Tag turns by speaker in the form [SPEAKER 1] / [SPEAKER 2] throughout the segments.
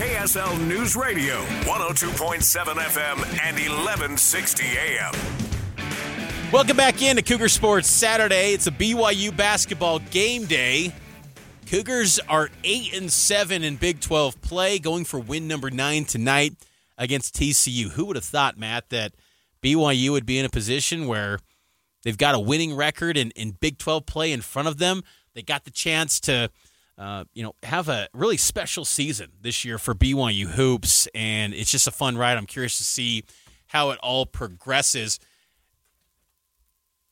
[SPEAKER 1] KSL News Radio, 102.7 FM and 1160 AM.
[SPEAKER 2] Welcome back into Cougar Sports Saturday. It's a BYU basketball game day. Cougars are 8 and 7 in Big 12 play, going for win number 9 tonight against TCU. Who would have thought, Matt, that BYU would be in a position where they've got a winning record in, in Big 12 play in front of them? They got the chance to uh, you know, have a really special season this year for BYU hoops, and it's just a fun ride. I'm curious to see how it all progresses.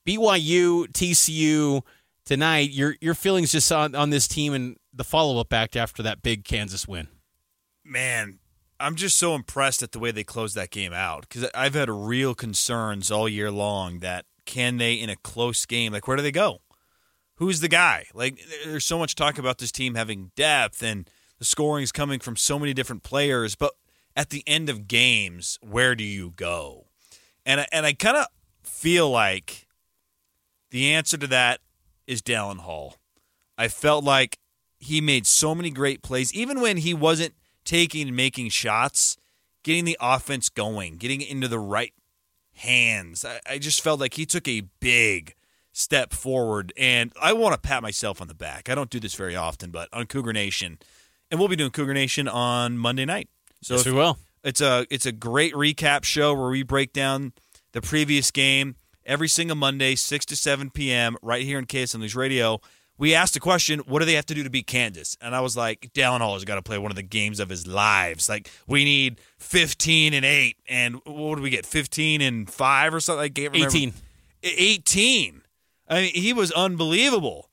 [SPEAKER 2] BYU, TCU tonight. Your your feelings just on on this team and the follow up act after that big Kansas win.
[SPEAKER 3] Man, I'm just so impressed at the way they closed that game out because I've had real concerns all year long that can they in a close game like where do they go? Who's the guy? Like there's so much talk about this team having depth and the scoring is coming from so many different players, but at the end of games, where do you go? And and I kind of feel like the answer to that is Dallin Hall. I felt like he made so many great plays, even when he wasn't taking and making shots, getting the offense going, getting it into the right hands. I, I just felt like he took a big step forward, and I want to pat myself on the back. I don't do this very often, but on Cougar Nation, and we'll be doing Cougar Nation on Monday night.
[SPEAKER 2] So yes, we will.
[SPEAKER 3] It's a it's a great recap show where we break down the previous game every single Monday, 6 to 7 p.m., right here in News Radio. We asked the question, what do they have to do to beat Kansas? And I was like, Dallin Hall has got to play one of the games of his lives. Like, we need 15 and 8. And what do we get? 15 and 5 or something? I can't remember.
[SPEAKER 2] 18.
[SPEAKER 3] 18. I mean, he was unbelievable.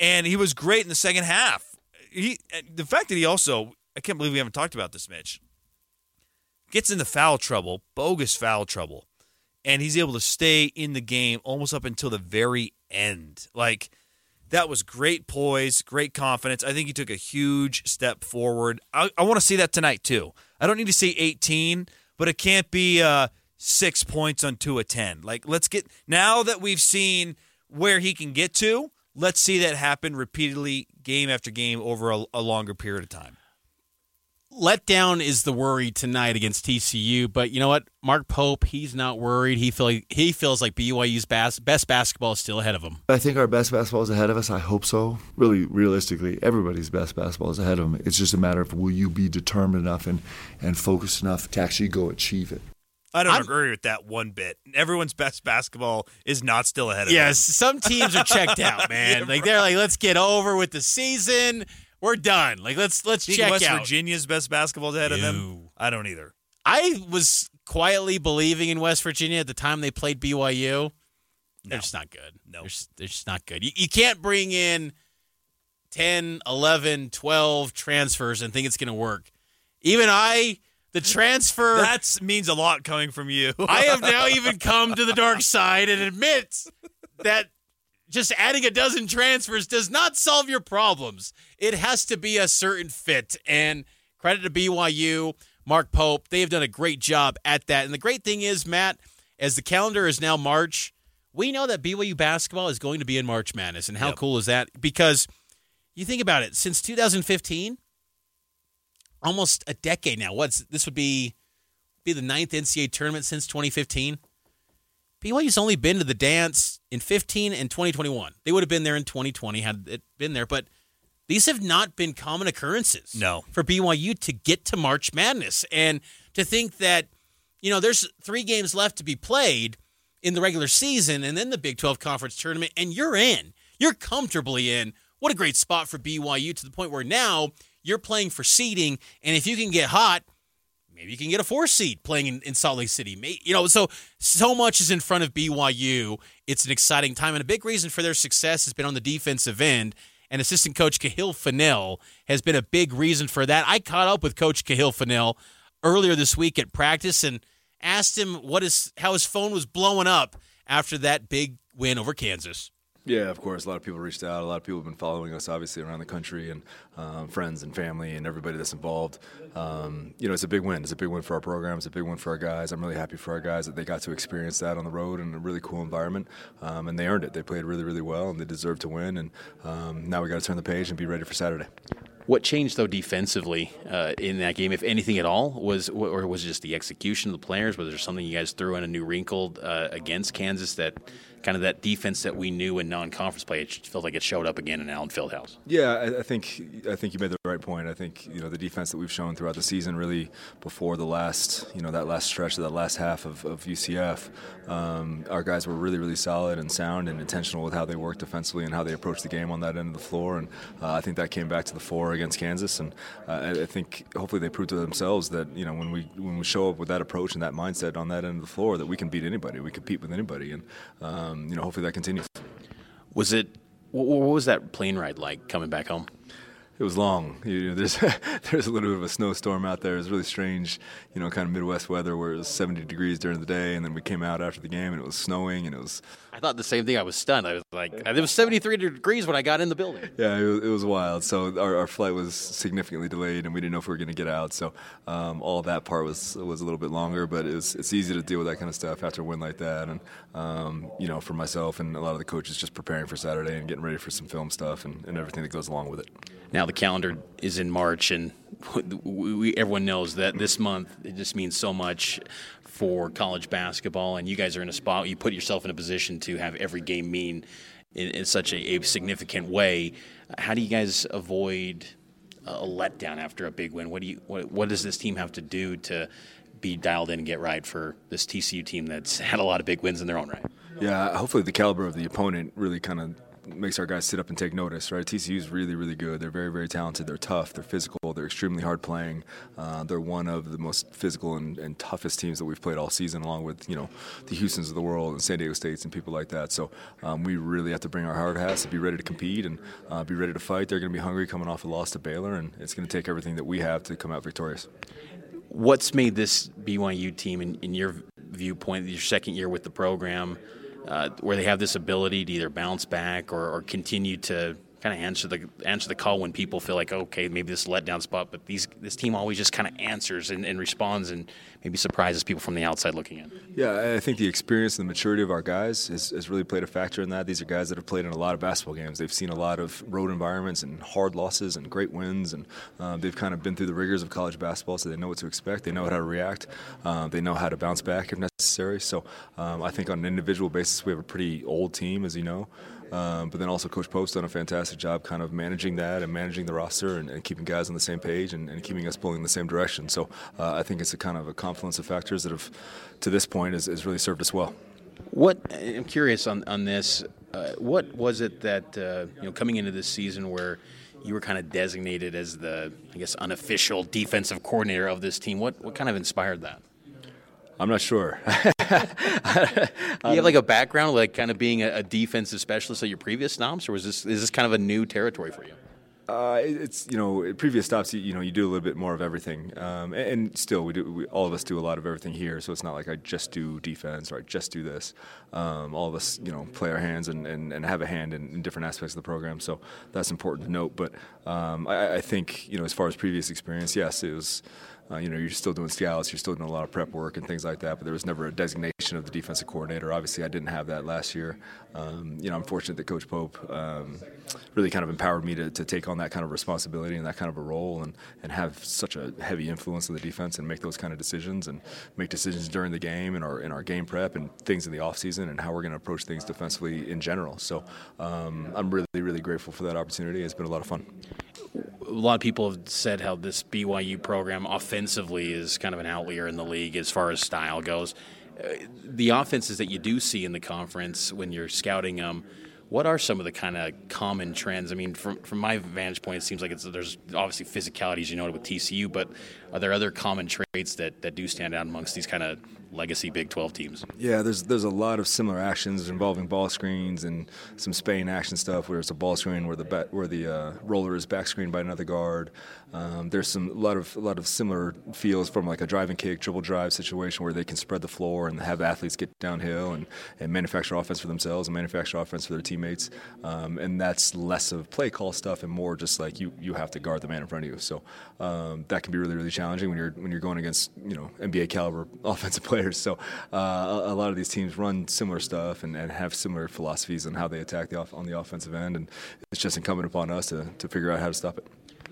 [SPEAKER 3] And he was great in the second half. He, the fact that he also, I can't believe we haven't talked about this, Mitch, gets into foul trouble, bogus foul trouble and he's able to stay in the game almost up until the very end. Like that was great poise, great confidence. I think he took a huge step forward. I, I want to see that tonight too. I don't need to see 18, but it can't be uh, six points on two of ten. Like let's get now that we've seen where he can get to. Let's see that happen repeatedly, game after game, over a, a longer period of time
[SPEAKER 2] letdown is the worry tonight against TCU, but you know what? Mark Pope, he's not worried. He feel he feels like BYU's best, best basketball is still ahead of him.
[SPEAKER 4] I think our best basketball is ahead of us. I hope so. Really, realistically, everybody's best basketball is ahead of them. It's just a matter of will you be determined enough and, and focused enough to actually go achieve it.
[SPEAKER 3] I don't I'm, agree with that one bit. Everyone's best basketball is not still ahead of them.
[SPEAKER 2] yes, them. some teams are checked out, man. yeah, like they're like, let's get over with the season we're done. Like let's let's check
[SPEAKER 3] West
[SPEAKER 2] out.
[SPEAKER 3] Virginia's best basketball ahead of them. I don't either.
[SPEAKER 2] I was quietly believing in West Virginia at the time they played BYU. No. They're just not good. No, they're just, they're just not good. You, you can't bring in 10, 11, 12 transfers and think it's going to work. Even I, the transfer.
[SPEAKER 3] That means a lot coming from you.
[SPEAKER 2] I have now even come to the dark side and admit that just adding a dozen transfers does not solve your problems. It has to be a certain fit. And credit to BYU, Mark Pope, they have done a great job at that. And the great thing is, Matt, as the calendar is now March, we know that BYU basketball is going to be in March Madness. And how yep. cool is that? Because you think about it, since 2015, almost a decade now. What's this would be be the ninth NCAA tournament since 2015. BYU's only been to the dance in 15 and 2021. They would have been there in 2020 had it been there, but these have not been common occurrences.
[SPEAKER 3] No.
[SPEAKER 2] For BYU to get to March Madness and to think that, you know, there's three games left to be played in the regular season and then the Big 12 conference tournament, and you're in. You're comfortably in. What a great spot for BYU to the point where now you're playing for seeding, and if you can get hot, maybe you can get a four seed playing in, in Salt Lake City. You know, so so much is in front of BYU. It's an exciting time, and a big reason for their success has been on the defensive end. And assistant coach Kahil Fennell has been a big reason for that. I caught up with Coach Kahil Fennell
[SPEAKER 5] earlier this week at practice and asked him what his how his phone was blowing up after that big win over Kansas.
[SPEAKER 6] Yeah, of course. A lot of people reached out. A lot of people have been following us, obviously, around the country, and um, friends and family and everybody that's involved. Um, you know, it's a big win. It's a big win for our program. It's a big win for our guys. I'm really happy for our guys that they got to experience that on the road in a really cool environment, um, and they earned it. They played really, really well, and they deserve to win. And um, now we got to turn the page and be ready for Saturday.
[SPEAKER 2] What changed though defensively uh, in that game, if anything at all, was or was it just the execution of the players? Was there something you guys threw in a new wrinkle uh, against Kansas that kind of that defense that we knew in non-conference play. It felt like it showed up again in Allen Fieldhouse.
[SPEAKER 6] Yeah, I, I, think I think you made the right point. I think you know the defense that we've shown throughout the season, really before the last you know that last stretch, of that last half of, of UCF, um, our guys were really really solid and sound and intentional with how they worked defensively and how they approached the game on that end of the floor. And uh, I think that came back to the fore against Kansas. And uh, I think hopefully they proved to themselves that you know when we when we show up with that approach and that mindset on that end of the floor, that we can beat anybody, we compete with anybody, and um, Um, you know hopefully that continues.
[SPEAKER 2] Was it? What, what was that plane ride like coming back home?
[SPEAKER 6] It was long. You know, there's there's a little bit of a snowstorm out there. It was really strange, you know, kind of Midwest weather where it was 70 degrees during the day, and then we came out after the game and it was snowing and it was.
[SPEAKER 2] I thought the same thing. I was stunned. I was like, it was 73 degrees when I got in the building.
[SPEAKER 6] Yeah, it was, it was wild. So our, our, flight was significantly delayed, and we didn't know if we were going to get out. So um, all that part was was a little bit longer, but it's it's easy to deal with that kind of stuff after a win like that. And um, you know, for myself and a lot of the coaches, just preparing for Saturday and getting ready for some film stuff and, and everything that goes along with it.
[SPEAKER 2] Now the calendar is in March, and we, everyone knows that this month it just means so much for college basketball. And you guys are in a spot you put yourself in a position to have every game mean in, in such a, a, significant way. How do you guys avoid a letdown after a big win? What do you what, what does this team have to do to be dialed in and get right for this TCU team that's had a lot of big wins in their own right?
[SPEAKER 6] Yeah, hopefully the caliber of the opponent really kind of makes our guys sit up and take notice, right? TCU is really, really good. They're very, very talented. They're tough. They're physical. They're extremely hard playing. Uh, they're one of the most physical and, and, toughest teams that we've played all season, along with you know the Houston's of the world and San Diego States and people like that. So um, we really have to bring our hard hats to be ready to compete and uh, be ready to fight. They're going to be hungry coming off a loss to Baylor, and it's going to take everything that we have to come out victorious.
[SPEAKER 2] What's made this BYU team, in, in your viewpoint, your second year with the program? Uh, where they have this ability to either bounce back or, or continue to kind of answer the answer the call when people feel like okay maybe this letdown spot but these this team always just kind of answers and, and, responds and maybe surprises people from the outside looking in.
[SPEAKER 6] Yeah i think the experience and the maturity of our guys has, has really played a factor in that. These are guys that have played in a lot of basketball games. They've seen a lot of road environments and hard losses and great wins and uh, they've kind of been through the rigors of college basketball so they know what to expect. They know how to react. Uh, they know how to bounce back if necessary. So um, i think on an individual basis we have a pretty old team as you know um, but then also Coach Pope's done a fantastic job kind of managing that and managing the roster and, and keeping guys on the same page and, and, keeping us pulling in the same direction. So uh, I think it's a kind of a confluence of factors that have, to this point, has, has really served us well.
[SPEAKER 2] What I'm curious on on this. Uh, what was it that uh, you know coming into this season where you were kind of designated as the I guess unofficial defensive coordinator of this team? What what kind of inspired that?
[SPEAKER 6] I'm not sure.
[SPEAKER 2] you have like a um, background, like kind of being a, defensive specialist at your previous stops, or was this is this kind of a new territory for you?
[SPEAKER 6] Uh, it's you know previous stops you, you, know you do a little bit more of everything. Um, and, and, still we do we, all of us do a lot of everything here so it's not like I just do defense or I just do this. Um, all of us you know play our hands and, and, and have a hand in, in, different aspects of the program so that's important to note. But um, I, I, think you know as far as previous experience yes it was uh, you know, you're still doing scouts, you're still doing a lot of prep work and things like that, but there was never a designation of the defensive coordinator. Obviously, I didn't have that last year. Um, you know, I'm fortunate that Coach Pope um, really kind of empowered me to, to take on that kind of responsibility and that kind of a role and, and have such a heavy influence on the defense and make those kind of decisions and make decisions during the game and our, in our game prep and things in the offseason and how we're going to approach things defensively in general. So um, I'm really, really grateful for that opportunity. It's been a lot of fun
[SPEAKER 2] a lot of people have said how this BYU program offensively is kind of an outlier in the league as far as style goes. The offenses that you do see in the conference when you're scouting them, what are some of the kind of common trends? I mean, from from my vantage point, it seems like it's there's obviously physicalities you know with TCU, but are there other common traits that, that do stand out amongst these kind of legacy Big 12 teams.
[SPEAKER 6] Yeah, there's there's a lot of similar actions involving ball screens and some Spain action stuff where it's a ball screen where the where the uh, roller is back screened by another guard. Um, there's some a lot of a lot of similar feels from like a driving kick, dribble drive situation where they can spread the floor and have athletes get downhill and, and manufacture offense for themselves and manufacture offense for their teammates. Um, and that's less of play call stuff and more just like you you have to guard the man in front of you. So um, that can be really really challenging when you're when you're going against you know NBA caliber offensive players. So uh, a, a, lot of these teams run similar stuff and, and have similar philosophies on how they attack the off, on the offensive end, and it's just incumbent upon us to, to figure out how to stop it.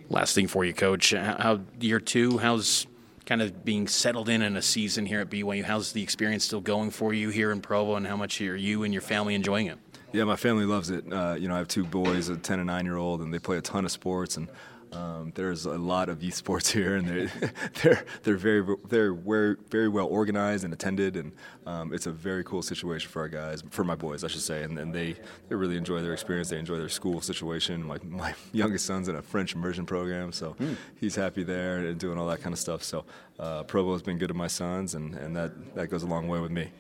[SPEAKER 2] Last thing for you, Coach. How year two? How's kind of being settled in in a season here at BYU? How's the experience still going for you here in Provo, and how much are you and your family enjoying it?
[SPEAKER 6] Yeah, my family loves it. Uh, you know, I have two boys, a 10 and 9 year old, and they play a ton of sports. And um, there's a lot of youth sports here, and they're they're they're very they're very very well organized and attended, and um, it's a very cool situation for our guys, for my boys, I should say, and, and they they really enjoy their experience. They enjoy their school situation. My my youngest son's in a French immersion program, so mm. he's happy there and doing all that kind of stuff. So uh, Provo has been good to my sons, and, and that that goes a long way with me.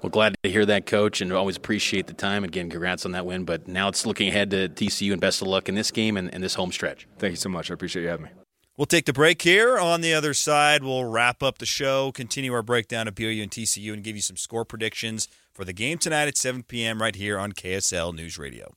[SPEAKER 2] Well, glad to hear that, Coach, and always appreciate the time. Again, congrats on that win. But now it's looking ahead to TCU, and best of luck in this game and, and this home stretch.
[SPEAKER 6] Thank you so much. I appreciate you having me.
[SPEAKER 3] We'll take the break here. On the other side, we'll wrap up the show, continue our breakdown of BYU and TCU, and give you some score predictions for the game tonight at 7 p.m. right here on KSL News Radio.